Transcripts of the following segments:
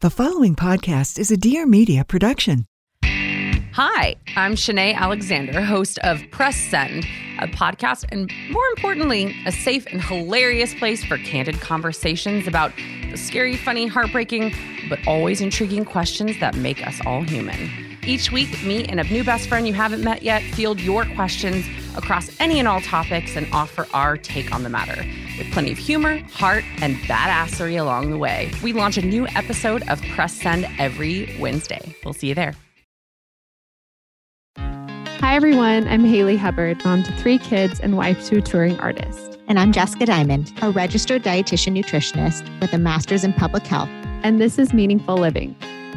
The following podcast is a Dear Media production. Hi, I'm Shanae Alexander, host of Press Send, a podcast and more importantly, a safe and hilarious place for candid conversations about the scary, funny, heartbreaking, but always intriguing questions that make us all human. Each week, me and a new best friend you haven't met yet field your questions across any and all topics and offer our take on the matter. With plenty of humor, heart, and badassery along the way. We launch a new episode of Press Send every Wednesday. We'll see you there. Hi, everyone. I'm Hayley Hubbard, mom to three kids and wife to a touring artist. And I'm Jessica Diamond, a registered dietitian nutritionist with a master's in public health. And this is Meaningful Living.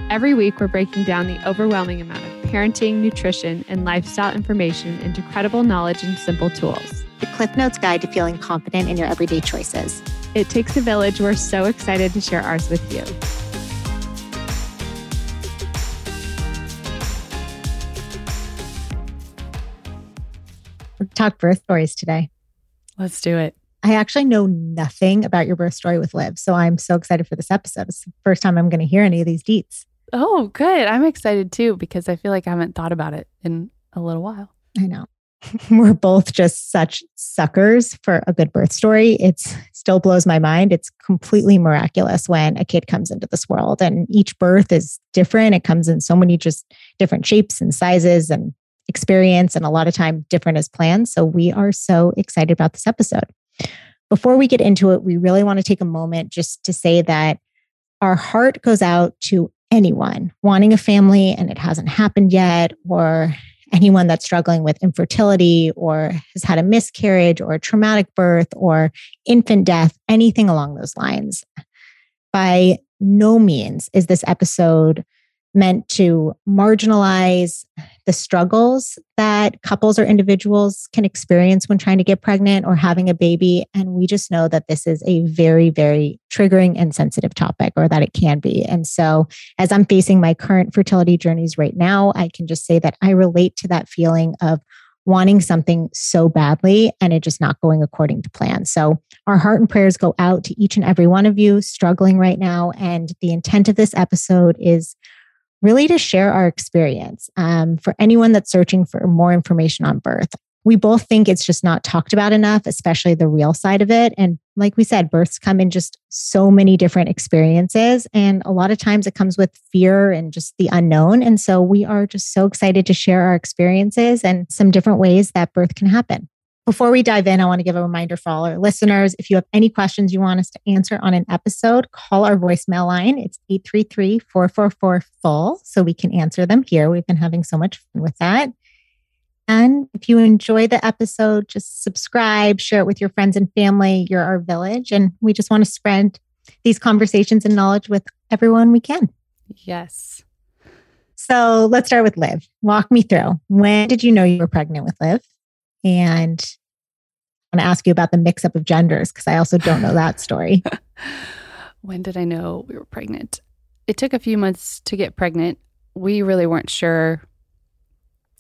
Every week, we're breaking down the overwhelming amount of parenting, nutrition, and lifestyle information into credible knowledge and simple tools. The Cliff Notes Guide to Feeling Confident in Your Everyday Choices. It takes a village. We're so excited to share ours with you. Let's talk birth stories today. Let's do it. I actually know nothing about your birth story with Liv, so I'm so excited for this episode. It's the first time I'm going to hear any of these deets. Oh, good. I'm excited too because I feel like I haven't thought about it in a little while. I know. We're both just such suckers for a good birth story. It still blows my mind. It's completely miraculous when a kid comes into this world and each birth is different. It comes in so many just different shapes and sizes and experience and a lot of time different as planned. So we are so excited about this episode. Before we get into it, we really want to take a moment just to say that our heart goes out to anyone wanting a family and it hasn't happened yet, or anyone that's struggling with infertility or has had a miscarriage or a traumatic birth or infant death, anything along those lines. By no means is this episode meant to marginalize the struggles that couples or individuals can experience when trying to get pregnant or having a baby. And we just know that this is a very, very triggering and sensitive topic, or that it can be. And so, as I'm facing my current fertility journeys right now, I can just say that I relate to that feeling of wanting something so badly and it just not going according to plan. So, our heart and prayers go out to each and every one of you struggling right now. And the intent of this episode is really to share our experience um, for anyone that's searching for more information on birth. We both think it's just not talked about enough, especially the real side of it. And like we said, births come in just so many different experiences. And a lot of times it comes with fear and just the unknown. And so we are just so excited to share our experiences and some different ways that birth can happen. Before we dive in, I want to give a reminder for all our listeners. If you have any questions you want us to answer on an episode, call our voicemail line. It's 833 444 full, so we can answer them here. We've been having so much fun with that. And if you enjoy the episode, just subscribe, share it with your friends and family. You're our village. And we just want to spread these conversations and knowledge with everyone we can. Yes. So let's start with Liv. Walk me through. When did you know you were pregnant with Liv? And I want to ask you about the mix up of genders because I also don't know that story. when did I know we were pregnant? It took a few months to get pregnant. We really weren't sure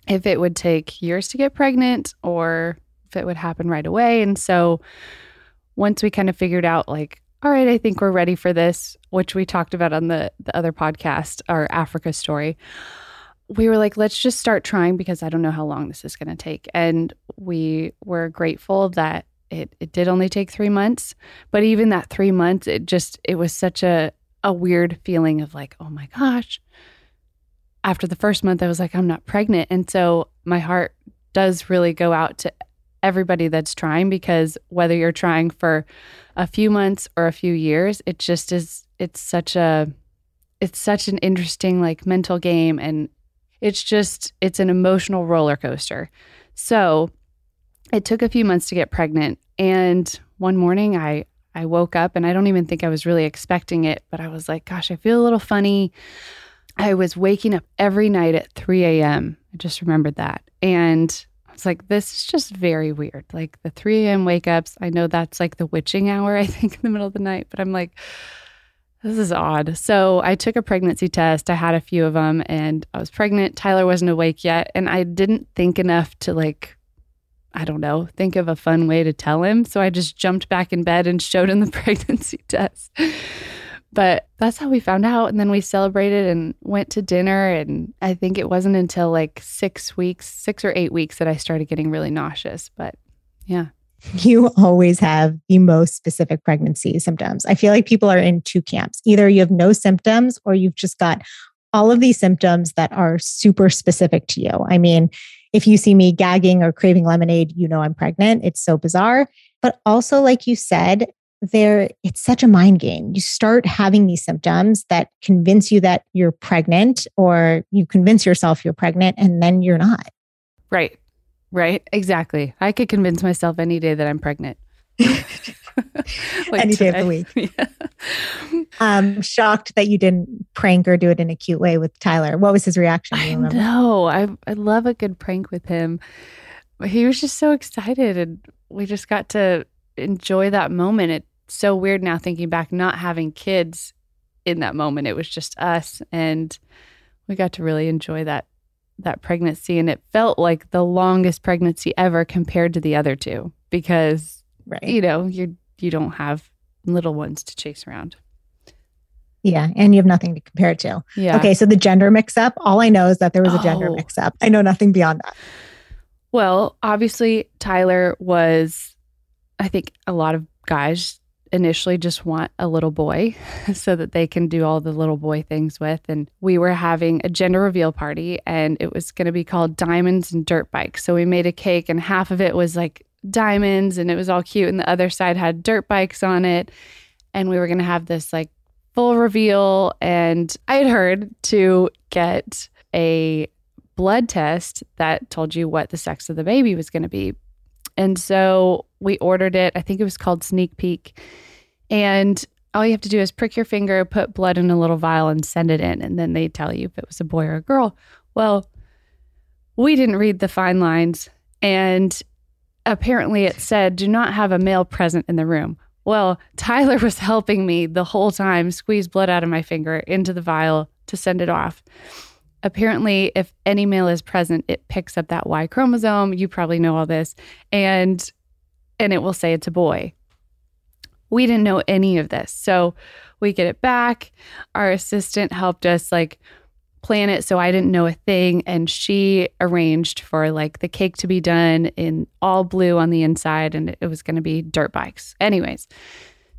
if it would take years to get pregnant or if it would happen right away. And so once we kind of figured out, like, all right, I think we're ready for this, which we talked about on the, the other podcast, our Africa story we were like, let's just start trying because I don't know how long this is going to take. And we were grateful that it, it did only take three months. But even that three months, it just, it was such a, a weird feeling of like, oh my gosh. After the first month, I was like, I'm not pregnant. And so my heart does really go out to everybody that's trying because whether you're trying for a few months or a few years, it just is, it's such a, it's such an interesting like mental game and it's just, it's an emotional roller coaster. So it took a few months to get pregnant. And one morning I, I woke up and I don't even think I was really expecting it, but I was like, gosh, I feel a little funny. I was waking up every night at 3 a.m. I just remembered that. And I was like, this is just very weird. Like the 3 a.m. wake ups, I know that's like the witching hour, I think, in the middle of the night, but I'm like, this is odd. So I took a pregnancy test. I had a few of them and I was pregnant. Tyler wasn't awake yet. And I didn't think enough to, like, I don't know, think of a fun way to tell him. So I just jumped back in bed and showed him the pregnancy test. But that's how we found out. And then we celebrated and went to dinner. And I think it wasn't until like six weeks, six or eight weeks, that I started getting really nauseous. But yeah. You always have the most specific pregnancy symptoms. I feel like people are in two camps. Either you have no symptoms or you've just got all of these symptoms that are super specific to you. I mean, if you see me gagging or craving lemonade, you know I'm pregnant. It's so bizarre. But also, like you said, there it's such a mind game. You start having these symptoms that convince you that you're pregnant, or you convince yourself you're pregnant, and then you're not. Right. Right. Exactly. I could convince myself any day that I'm pregnant. like Any day of the week. yeah. I'm shocked that you didn't prank or do it in a cute way with Tyler. What was his reaction? I know. I I love a good prank with him. He was just so excited, and we just got to enjoy that moment. It's so weird now thinking back, not having kids in that moment. It was just us, and we got to really enjoy that that pregnancy, and it felt like the longest pregnancy ever compared to the other two because right. you know you're you don't have little ones to chase around. Yeah, and you have nothing to compare it to. Yeah. Okay, so the gender mix up, all I know is that there was a gender oh. mix up. I know nothing beyond that. Well, obviously, Tyler was, I think a lot of guys initially just want a little boy so that they can do all the little boy things with. And we were having a gender reveal party and it was going to be called Diamonds and Dirt Bikes. So we made a cake and half of it was like diamonds and it was all cute and the other side had dirt bikes on it and we were going to have this like full reveal and i had heard to get a blood test that told you what the sex of the baby was going to be and so we ordered it. I think it was called sneak peek. And all you have to do is prick your finger put blood in a little vial and send it in. And then they tell you if it was a boy or a girl. Well we didn't read the fine lines. And apparently it said, do not have a male present in the room. Well, Tyler was helping me the whole time squeeze blood out of my finger into the vial to send it off. Apparently, if any male is present, it picks up that Y chromosome. You probably know all this. And and it will say it's a boy. We didn't know any of this. So we get it back. Our assistant helped us like plan it so I didn't know a thing. And she arranged for like the cake to be done in all blue on the inside and it was going to be dirt bikes. Anyways,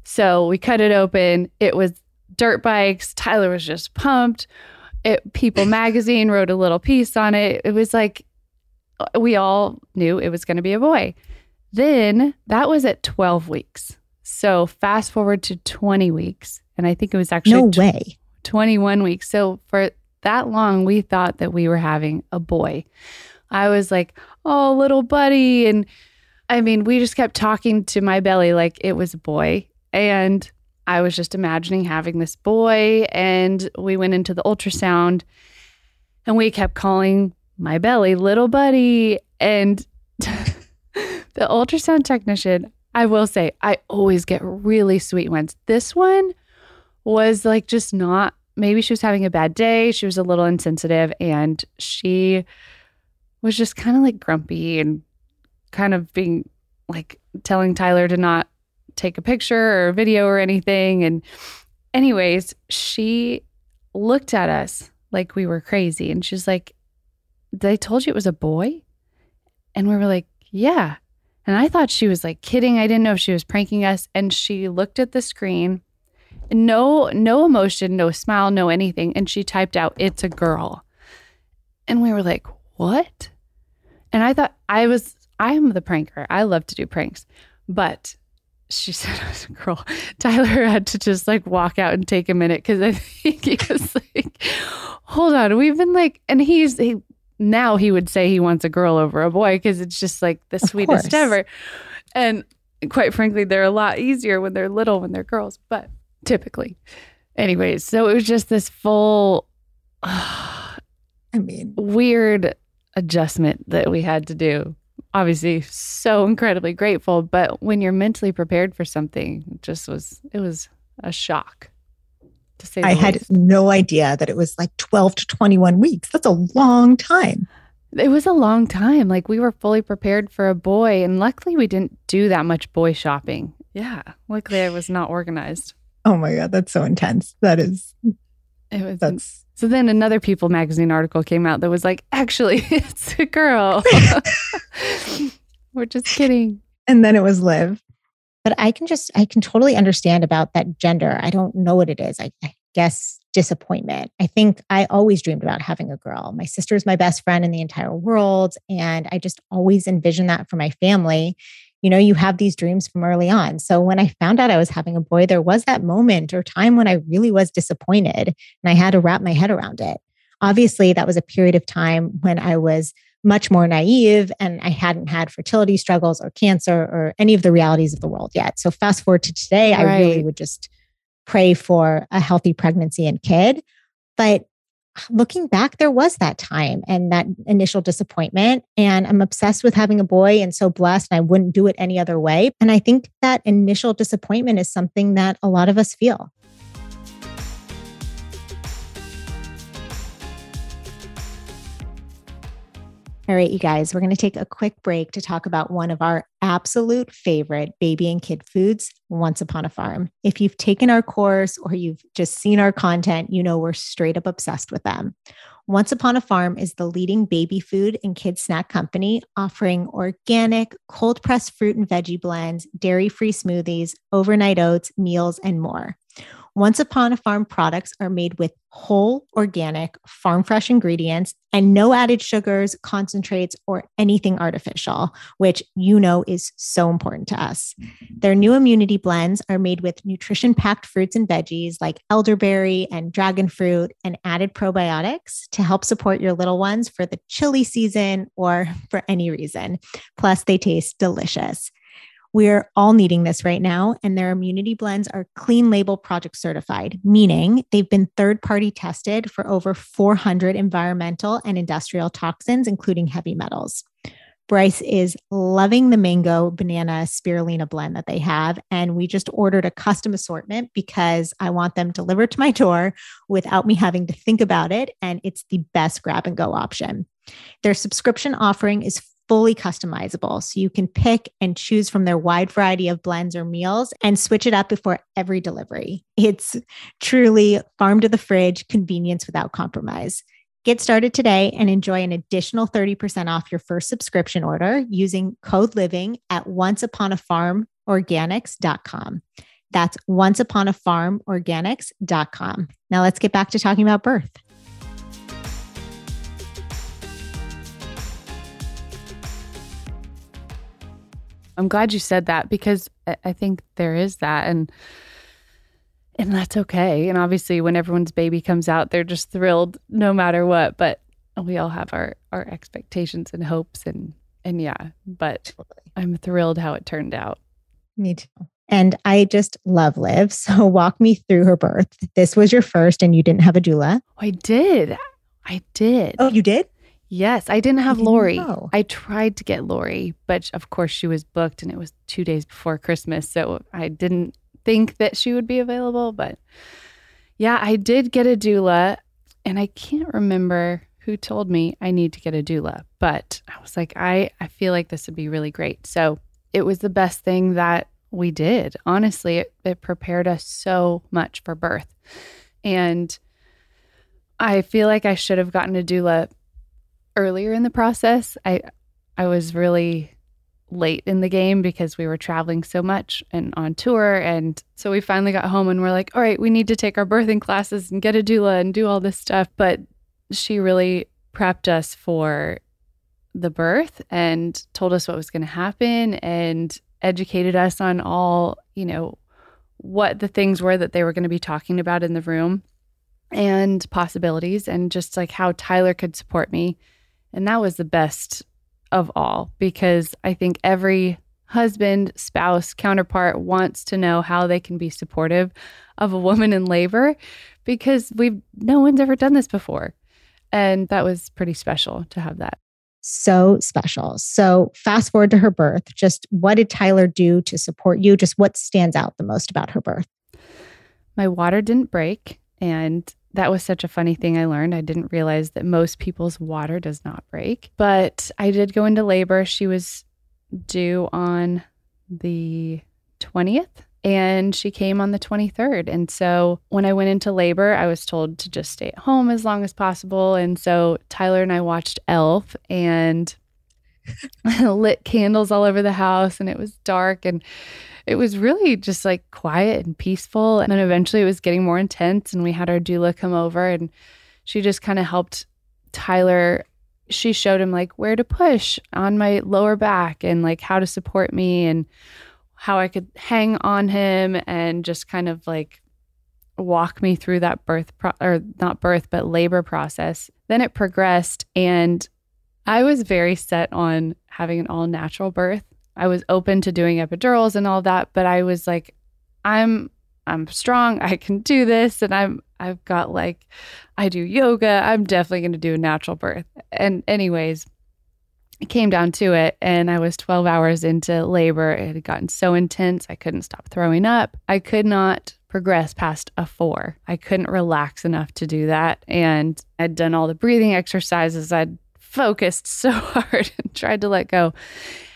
so we cut it open. It was dirt bikes. Tyler was just pumped. It, People magazine wrote a little piece on it. It was like uh, we all knew it was going to be a boy. Then that was at 12 weeks. So fast forward to 20 weeks. And I think it was actually no way. 21 weeks. So for that long, we thought that we were having a boy. I was like, oh, little buddy. And I mean, we just kept talking to my belly like it was a boy. And I was just imagining having this boy. And we went into the ultrasound and we kept calling my belly little buddy. And the ultrasound technician, I will say, I always get really sweet ones. This one was like just not maybe she was having a bad day. She was a little insensitive and she was just kind of like grumpy and kind of being like telling Tyler to not take a picture or a video or anything. And, anyways, she looked at us like we were crazy and she's like, They told you it was a boy? And we were like, Yeah. And I thought she was like kidding. I didn't know if she was pranking us. And she looked at the screen no no emotion, no smile, no anything. And she typed out, "It's a girl," and we were like, "What?" And I thought I was I am the pranker. I love to do pranks, but she said it was a girl. Tyler had to just like walk out and take a minute because I think he was like, "Hold on, we've been like," and he's he now he would say he wants a girl over a boy because it's just like the of sweetest course. ever. And quite frankly, they're a lot easier when they're little when they're girls, but typically. Anyways, so it was just this full, I mean, weird adjustment that we had to do. Obviously, so incredibly grateful, but when you're mentally prepared for something, it just was, it was a shock. To say I had no idea that it was like 12 to 21 weeks. That's a long time. It was a long time. Like we were fully prepared for a boy, and luckily we didn't do that much boy shopping. Yeah, luckily I was not organized. Oh my God, that's so intense. That is, It was that's, so then another People magazine article came out that was like, actually, it's a girl. We're just kidding. and then it was Liv. But I can just, I can totally understand about that gender. I don't know what it is. I, I guess disappointment. I think I always dreamed about having a girl. My sister is my best friend in the entire world. And I just always envisioned that for my family. You know, you have these dreams from early on. So when I found out I was having a boy, there was that moment or time when I really was disappointed and I had to wrap my head around it. Obviously, that was a period of time when I was much more naive and I hadn't had fertility struggles or cancer or any of the realities of the world yet. So fast forward to today, I really would just pray for a healthy pregnancy and kid. But looking back, there was that time and that initial disappointment. And I'm obsessed with having a boy and so blessed, and I wouldn't do it any other way. And I think that initial disappointment is something that a lot of us feel. All right, you guys, we're going to take a quick break to talk about one of our absolute favorite baby and kid foods, Once Upon a Farm. If you've taken our course or you've just seen our content, you know we're straight up obsessed with them. Once Upon a Farm is the leading baby food and kid snack company offering organic, cold pressed fruit and veggie blends, dairy free smoothies, overnight oats, meals, and more. Once Upon a Farm products are made with whole, organic, farm fresh ingredients and no added sugars, concentrates, or anything artificial, which you know is so important to us. Their new immunity blends are made with nutrition packed fruits and veggies like elderberry and dragon fruit and added probiotics to help support your little ones for the chilly season or for any reason. Plus, they taste delicious. We're all needing this right now, and their immunity blends are clean label project certified, meaning they've been third party tested for over 400 environmental and industrial toxins, including heavy metals. Bryce is loving the mango banana spirulina blend that they have. And we just ordered a custom assortment because I want them delivered to my door without me having to think about it. And it's the best grab and go option. Their subscription offering is fully customizable. So you can pick and choose from their wide variety of blends or meals and switch it up before every delivery. It's truly farm to the fridge convenience without compromise. Get started today and enjoy an additional 30% off your first subscription order using code living at onceuponafarmorganics.com. That's onceuponafarmorganics.com. Now let's get back to talking about birth. I'm glad you said that because I- think there is that and and that's okay. And obviously when everyone's baby comes out, they're just thrilled no matter what, but we all have our our expectations and hopes and and yeah, but I'm thrilled how it turned out. Me too. And I just love Liv. So walk me through her birth. This was your first, and you didn't have a doula. Oh, I did. I did. Oh, you did? Yes, I didn't have didn't Lori. know. I tried to get Lori, but of course she was booked and it was 2 days before Christmas, so I didn't think that she would be available, but yeah, I did get a doula and I can't remember who told me I need to get a doula, but I was like I I feel like this would be really great. So, it was the best thing that we did. Honestly, it, it prepared us so much for birth. And I feel like I should have gotten a doula earlier in the process. I I was really late in the game because we were traveling so much and on tour and so we finally got home and we're like, "All right, we need to take our birthing classes and get a doula and do all this stuff." But she really prepped us for the birth and told us what was going to happen and educated us on all, you know, what the things were that they were going to be talking about in the room and possibilities and just like how Tyler could support me. And that was the best of all because I think every husband, spouse, counterpart wants to know how they can be supportive of a woman in labor because we've no one's ever done this before. And that was pretty special to have that. So special. So, fast forward to her birth. Just what did Tyler do to support you? Just what stands out the most about her birth? My water didn't break. And that was such a funny thing I learned. I didn't realize that most people's water does not break. But I did go into labor. She was due on the 20th and she came on the 23rd. And so when I went into labor, I was told to just stay at home as long as possible. And so Tyler and I watched Elf and lit candles all over the house, and it was dark and it was really just like quiet and peaceful. And then eventually it was getting more intense, and we had our doula come over and she just kind of helped Tyler. She showed him like where to push on my lower back and like how to support me and how I could hang on him and just kind of like walk me through that birth pro- or not birth but labor process. Then it progressed and I was very set on having an all natural birth. I was open to doing epidurals and all that, but I was like I'm I'm strong. I can do this and I'm I've got like I do yoga. I'm definitely going to do a natural birth. And anyways, it came down to it and I was 12 hours into labor. It had gotten so intense. I couldn't stop throwing up. I could not progress past a four. I couldn't relax enough to do that. And I'd done all the breathing exercises. I'd focused so hard and tried to let go.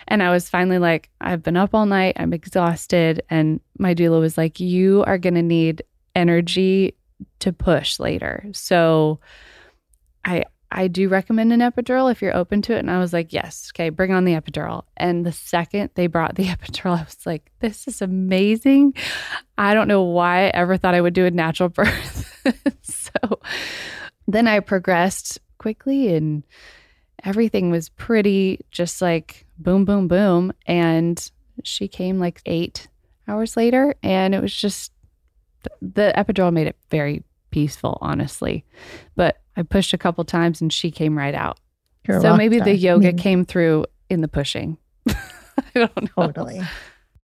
And I was finally like, I've been up all night. I'm exhausted. And my doula was like, You are going to need energy to push later. So I I do recommend an epidural if you're open to it. And I was like, yes, okay, bring on the epidural. And the second they brought the epidural, I was like, this is amazing. I don't know why I ever thought I would do a natural birth. so then I progressed quickly and everything was pretty just like boom, boom, boom. And she came like eight hours later. And it was just the epidural made it very peaceful, honestly. But I pushed a couple times and she came right out. You're so maybe the yoga maybe. came through in the pushing. I don't know. Totally.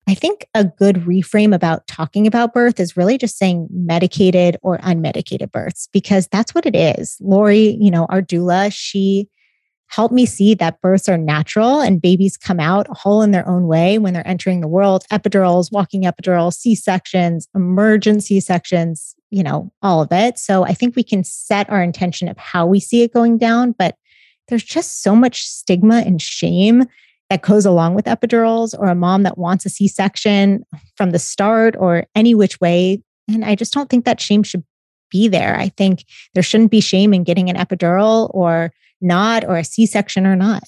I think a good reframe about talking about birth is really just saying medicated or unmedicated births because that's what it is. Lori, you know, our doula, she helped me see that births are natural and babies come out whole in their own way when they're entering the world. Epidurals, walking epidurals, C sections, emergency sections, you know, all of it. So I think we can set our intention of how we see it going down, but there's just so much stigma and shame that goes along with epidurals or a mom that wants a C section from the start or any which way. And I just don't think that shame should be there. I think there shouldn't be shame in getting an epidural or not or a C section or not.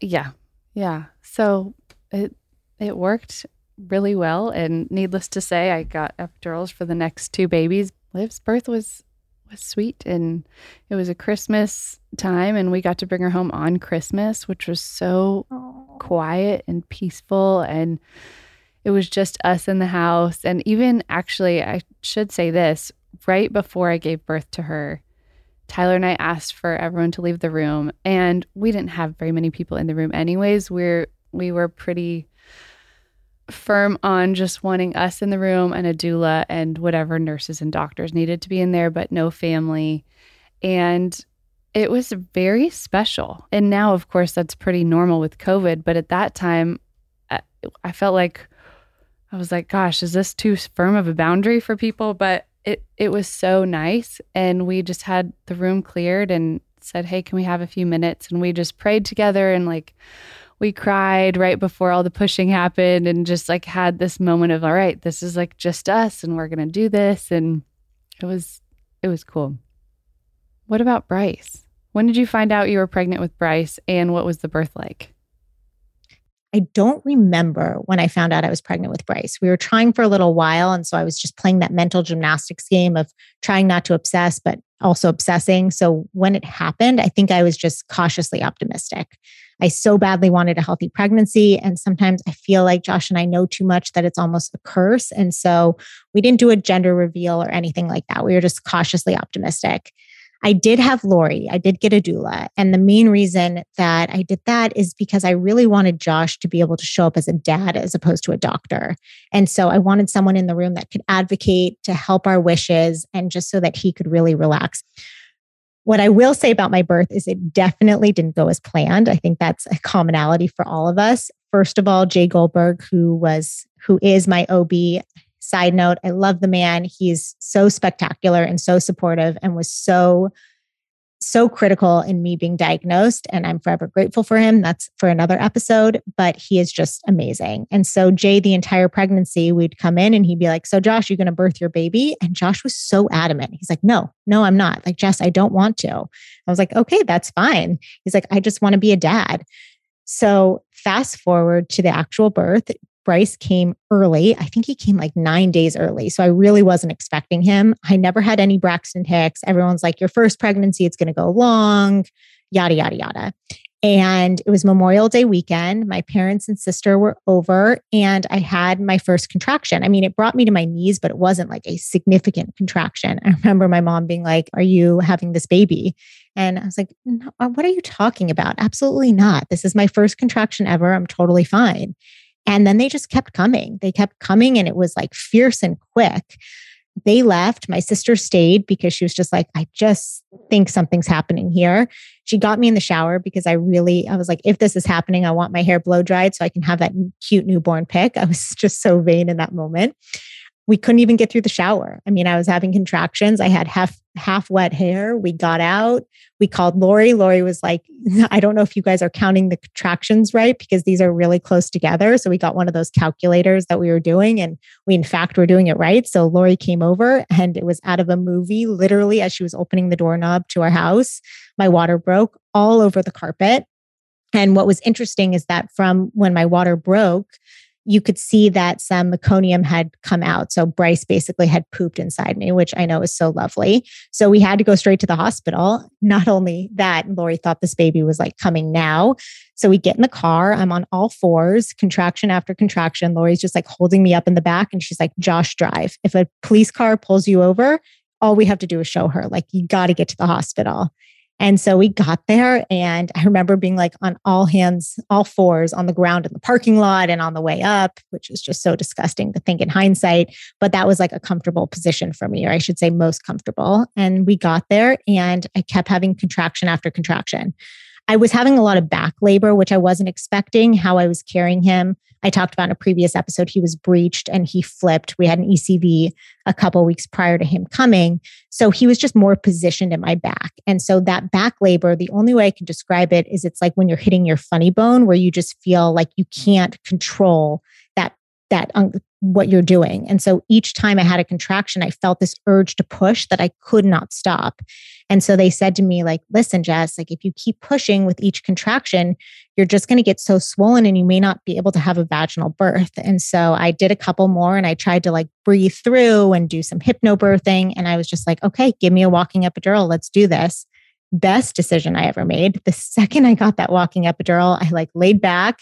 Yeah. Yeah. So it it worked really well. And needless to say, I got epidurals for the next two babies. Liv's birth was was sweet and it was a Christmas time and we got to bring her home on Christmas, which was so Aww. quiet and peaceful and it was just us in the house. And even actually, I should say this right before I gave birth to her, Tyler and I asked for everyone to leave the room. And we didn't have very many people in the room anyways. We're we were pretty firm on just wanting us in the room and a doula and whatever nurses and doctors needed to be in there, but no family. And it was very special. And now, of course, that's pretty normal with COVID. But at that time, I felt like I was like, gosh, is this too firm of a boundary for people? But it, it was so nice. And we just had the room cleared and said, hey, can we have a few minutes? And we just prayed together and like, we cried right before all the pushing happened and just like had this moment of all right this is like just us and we're going to do this and it was it was cool what about bryce when did you find out you were pregnant with bryce and what was the birth like I don't remember when I found out I was pregnant with Bryce. We were trying for a little while. And so I was just playing that mental gymnastics game of trying not to obsess, but also obsessing. So when it happened, I think I was just cautiously optimistic. I so badly wanted a healthy pregnancy. And sometimes I feel like Josh and I know too much that it's almost a curse. And so we didn't do a gender reveal or anything like that. We were just cautiously optimistic. I did have Lori, I did get a doula. And the main reason that I did that is because I really wanted Josh to be able to show up as a dad as opposed to a doctor. And so I wanted someone in the room that could advocate to help our wishes and just so that he could really relax. What I will say about my birth is it definitely didn't go as planned. I think that's a commonality for all of us. First of all, Jay Goldberg, who was who is my OB. Side note, I love the man. He's so spectacular and so supportive and was so so critical in me being diagnosed and I'm forever grateful for him. That's for another episode, but he is just amazing. And so Jay the entire pregnancy we'd come in and he'd be like, "So Josh, you're going to birth your baby?" And Josh was so adamant. He's like, "No, no, I'm not." Like, "Jess, I don't want to." I was like, "Okay, that's fine." He's like, "I just want to be a dad." So, fast forward to the actual birth, Bryce came early. I think he came like nine days early. So I really wasn't expecting him. I never had any Braxton Hicks. Everyone's like, your first pregnancy, it's going to go long, yada, yada, yada. And it was Memorial Day weekend. My parents and sister were over, and I had my first contraction. I mean, it brought me to my knees, but it wasn't like a significant contraction. I remember my mom being like, Are you having this baby? And I was like, no, uh, What are you talking about? Absolutely not. This is my first contraction ever. I'm totally fine. And then they just kept coming. They kept coming and it was like fierce and quick. They left. My sister stayed because she was just like, I just think something's happening here. She got me in the shower because I really, I was like, if this is happening, I want my hair blow dried so I can have that cute newborn pic. I was just so vain in that moment we couldn't even get through the shower. I mean, I was having contractions. I had half half wet hair. We got out. We called Lori. Lori was like, I don't know if you guys are counting the contractions right because these are really close together. So we got one of those calculators that we were doing and we in fact were doing it right. So Lori came over and it was out of a movie literally as she was opening the doorknob to our house. My water broke all over the carpet. And what was interesting is that from when my water broke, you could see that some meconium had come out. So Bryce basically had pooped inside me, which I know is so lovely. So we had to go straight to the hospital. Not only that, Lori thought this baby was like coming now. So we get in the car. I'm on all fours, contraction after contraction. Lori's just like holding me up in the back and she's like, Josh, drive. If a police car pulls you over, all we have to do is show her, like, you got to get to the hospital. And so we got there, and I remember being like on all hands, all fours on the ground in the parking lot and on the way up, which is just so disgusting to think in hindsight. But that was like a comfortable position for me, or I should say, most comfortable. And we got there, and I kept having contraction after contraction. I was having a lot of back labor, which I wasn't expecting, how I was carrying him. I talked about in a previous episode, he was breached and he flipped. We had an ECV a couple weeks prior to him coming. So he was just more positioned in my back. And so that back labor, the only way I can describe it is it's like when you're hitting your funny bone where you just feel like you can't control that that um, what you're doing. And so each time I had a contraction, I felt this urge to push that I could not stop. And so they said to me, like, listen, Jess, like if you keep pushing with each contraction, you're just going to get so swollen and you may not be able to have a vaginal birth. And so I did a couple more and I tried to like breathe through and do some hypnobirthing. And I was just like, okay, give me a walking epidural. Let's do this. Best decision I ever made. The second I got that walking epidural, I like laid back,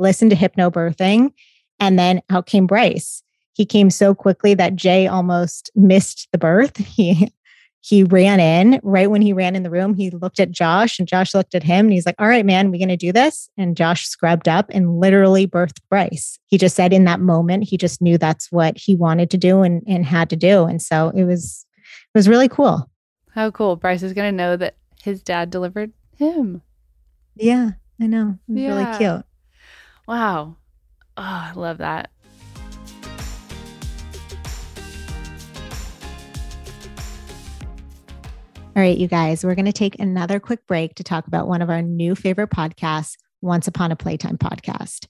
listened to hypnobirthing and then out came Bryce. He came so quickly that Jay almost missed the birth. He he ran in right when he ran in the room. He looked at Josh and Josh looked at him and he's like, All right, man, we're going to do this. And Josh scrubbed up and literally birthed Bryce. He just said in that moment, he just knew that's what he wanted to do and, and had to do. And so it was, it was really cool. How cool. Bryce is going to know that his dad delivered him. Yeah, I know. Yeah. really cute. Wow. Oh, I love that. All right, you guys, we're going to take another quick break to talk about one of our new favorite podcasts, Once Upon a Playtime podcast.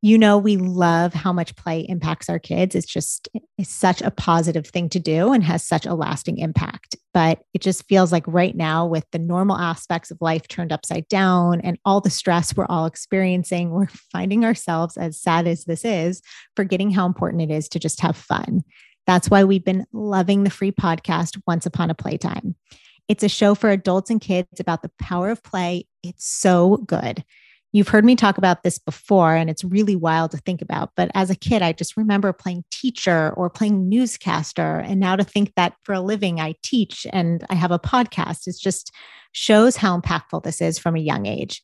You know we love how much play impacts our kids. It's just it's such a positive thing to do and has such a lasting impact. But it just feels like right now with the normal aspects of life turned upside down and all the stress we're all experiencing we're finding ourselves as sad as this is forgetting how important it is to just have fun that's why we've been loving the free podcast once upon a playtime it's a show for adults and kids about the power of play it's so good You've heard me talk about this before, and it's really wild to think about. But as a kid, I just remember playing teacher or playing newscaster. And now to think that for a living, I teach and I have a podcast, it just shows how impactful this is from a young age.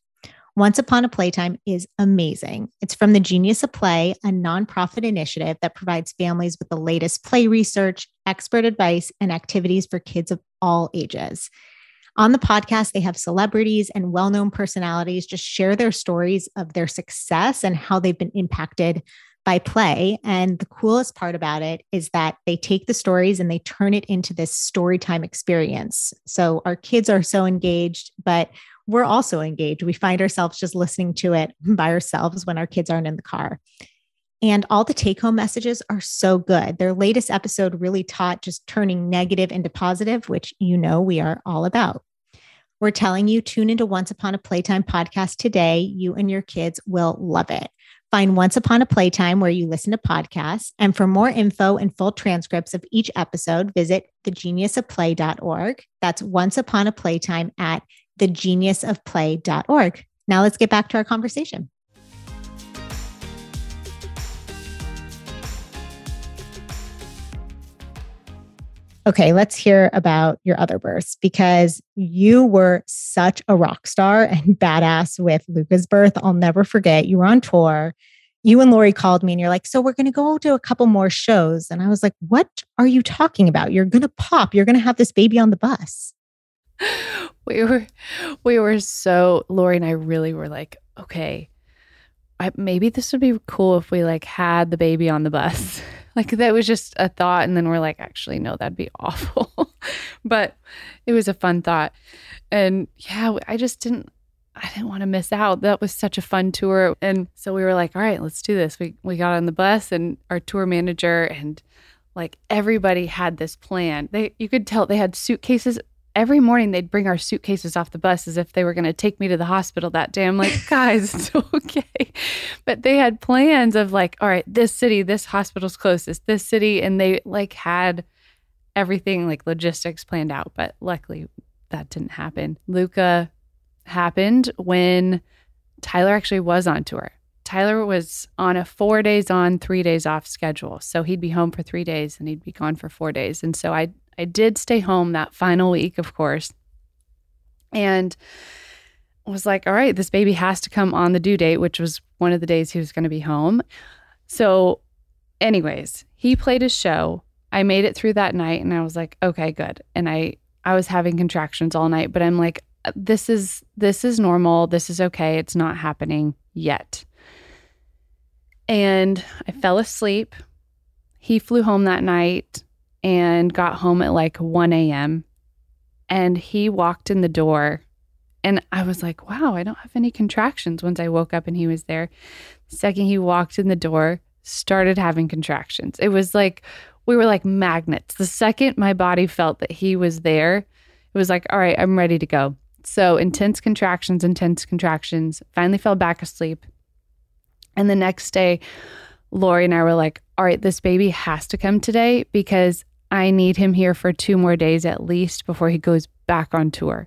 Once Upon a Playtime is amazing. It's from the Genius of Play, a nonprofit initiative that provides families with the latest play research, expert advice, and activities for kids of all ages. On the podcast, they have celebrities and well known personalities just share their stories of their success and how they've been impacted by Play. And the coolest part about it is that they take the stories and they turn it into this story time experience. So our kids are so engaged, but we're also engaged. We find ourselves just listening to it by ourselves when our kids aren't in the car. And all the take home messages are so good. Their latest episode really taught just turning negative into positive, which you know we are all about. We're telling you, tune into Once Upon a Playtime podcast today. You and your kids will love it. Find Once Upon a Playtime where you listen to podcasts. And for more info and full transcripts of each episode, visit thegeniusofplay.org. That's Once Upon a Playtime at thegeniusofplay.org. Now let's get back to our conversation. Okay, let's hear about your other births because you were such a rock star and badass with Luca's birth. I'll never forget. You were on tour. You and Lori called me and you're like, So we're going to go to a couple more shows. And I was like, What are you talking about? You're going to pop. You're going to have this baby on the bus. We were, we were so, Lori and I really were like, Okay, I, maybe this would be cool if we like had the baby on the bus. Like that was just a thought. And then we're like, actually, no, that'd be awful. but it was a fun thought. And yeah, I just didn't, I didn't want to miss out. That was such a fun tour. And so we were like, all right, let's do this. We, we got on the bus and our tour manager and like everybody had this plan. They, you could tell they had suitcases every morning they'd bring our suitcases off the bus as if they were going to take me to the hospital that day. I'm like, guys, it's okay. But they had plans of like, all right, this city, this hospital's closest, this city. And they like had everything like logistics planned out. But luckily that didn't happen. Luca happened when Tyler actually was on tour. Tyler was on a four days on, three days off schedule. So he'd be home for three days and he'd be gone for four days. And so I I did stay home that final week, of course, and was like, all right, this baby has to come on the due date, which was one of the days he was going to be home. So, anyways, he played his show. I made it through that night and I was like, okay, good. And I I was having contractions all night, but I'm like this is this is normal. This is okay. It's not happening yet. And I fell asleep. He flew home that night and got home at like 1 a.m. And he walked in the door. And I was like, wow, I don't have any contractions once I woke up and he was there. The second he walked in the door, started having contractions. It was like we were like magnets. The second my body felt that he was there, it was like, all right, I'm ready to go. So intense contractions, intense contractions. Finally fell back asleep. And the next day, Lori and I were like, all right, this baby has to come today because I need him here for two more days at least before he goes back on tour.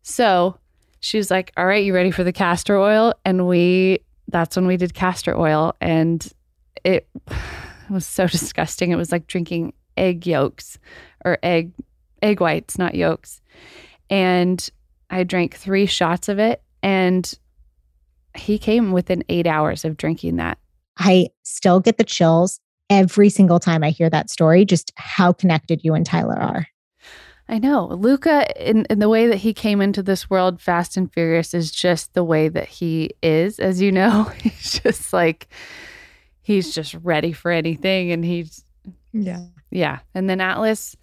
So she was like, All right, you ready for the castor oil? And we, that's when we did castor oil. And it was so disgusting. It was like drinking egg yolks or egg, egg whites, not yolks. And I drank three shots of it. And he came within eight hours of drinking that. I still get the chills every single time I hear that story, just how connected you and Tyler are. I know. Luca, in, in the way that he came into this world, Fast and Furious, is just the way that he is. As you know, he's just like, he's just ready for anything. And he's, yeah. Yeah. And then Atlas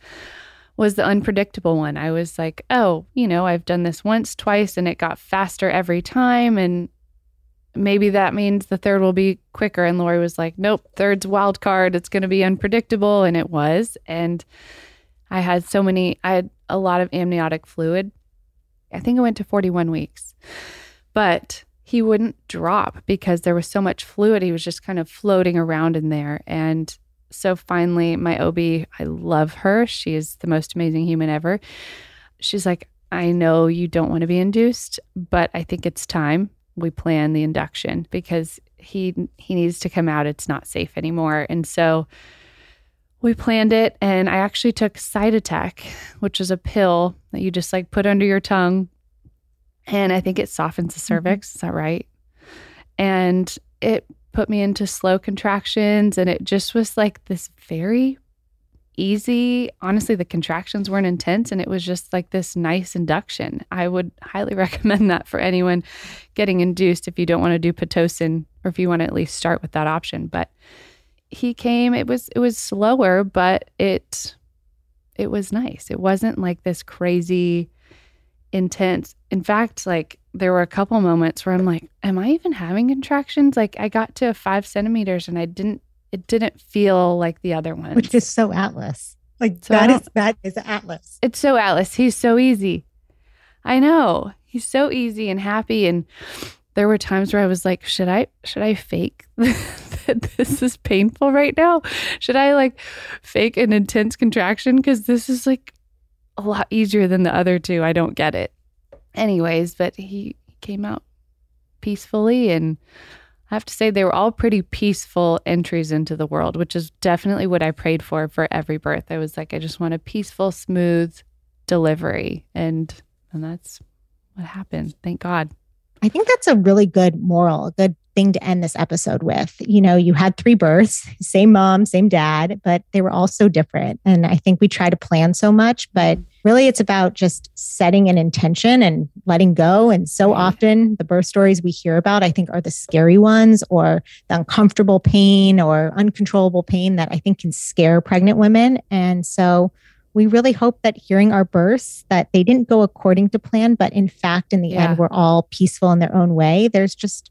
was the unpredictable one. I was like, oh, you know, I've done this once, twice, and it got faster every time. And maybe that means the third will be quicker. And Lori was like, nope, third's wild card. It's going to be unpredictable. And it was. And I had so many, I had a lot of amniotic fluid. I think it went to 41 weeks, but he wouldn't drop because there was so much fluid. He was just kind of floating around in there. And so finally, my OB, I love her. She is the most amazing human ever. She's like, I know you don't want to be induced, but I think it's time we plan the induction because he he needs to come out. It's not safe anymore. And so we planned it and I actually took Cytotec, which is a pill that you just like put under your tongue. And I think it softens the mm-hmm. cervix. Is that right? And it put me into slow contractions and it just was like this very easy. Honestly, the contractions weren't intense and it was just like this nice induction. I would highly recommend that for anyone getting induced if you don't want to do Pitocin or if you want to at least start with that option. But he came, it was it was slower, but it it was nice. It wasn't like this crazy intense. In fact, like there were a couple moments where I'm like, am I even having contractions? Like I got to five centimeters and I didn't it didn't feel like the other ones. Which is so Atlas. Like so that is that is Atlas. It's so Atlas. He's so easy. I know. He's so easy and happy. And there were times where I was like, should I should I fake that this is painful right now? Should I like fake an intense contraction? Because this is like a lot easier than the other two. I don't get it. Anyways, but he came out peacefully and I have to say they were all pretty peaceful entries into the world, which is definitely what I prayed for for every birth. I was like, I just want a peaceful, smooth delivery, and and that's what happened. Thank God. I think that's a really good moral, a good thing to end this episode with. You know, you had three births, same mom, same dad, but they were all so different. And I think we try to plan so much, but mm-hmm. Really it's about just setting an intention and letting go. And so mm-hmm. often the birth stories we hear about, I think, are the scary ones or the uncomfortable pain or uncontrollable pain that I think can scare pregnant women. And so we really hope that hearing our births that they didn't go according to plan but in fact in the yeah. end we're all peaceful in their own way there's just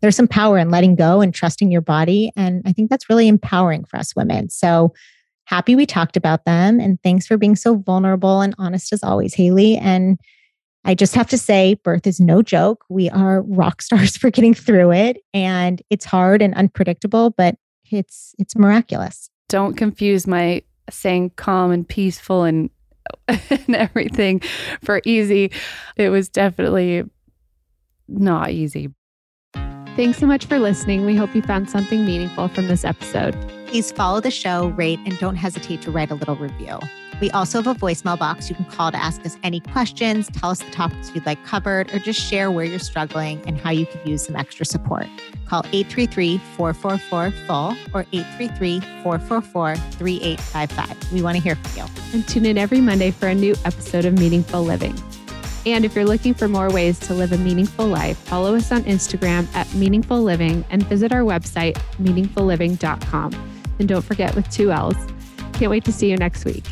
there's some power in letting go and trusting your body and i think that's really empowering for us women so happy we talked about them and thanks for being so vulnerable and honest as always Hayley and I just have to say, birth is no joke. We are rock stars for getting through it, and it's hard and unpredictable, but it's it's miraculous. Don't confuse my saying calm and peaceful and and everything for easy. It was definitely not easy. Thanks so much for listening. We hope you found something meaningful from this episode. Please follow the show, rate, and don't hesitate to write a little review. We also have a voicemail box you can call to ask us any questions, tell us the topics you'd like covered, or just share where you're struggling and how you could use some extra support. Call 833 444 FULL or 833 444 3855. We want to hear from you. And tune in every Monday for a new episode of Meaningful Living. And if you're looking for more ways to live a meaningful life, follow us on Instagram at Meaningful Living and visit our website, meaningfulliving.com. And don't forget with two L's. Can't wait to see you next week.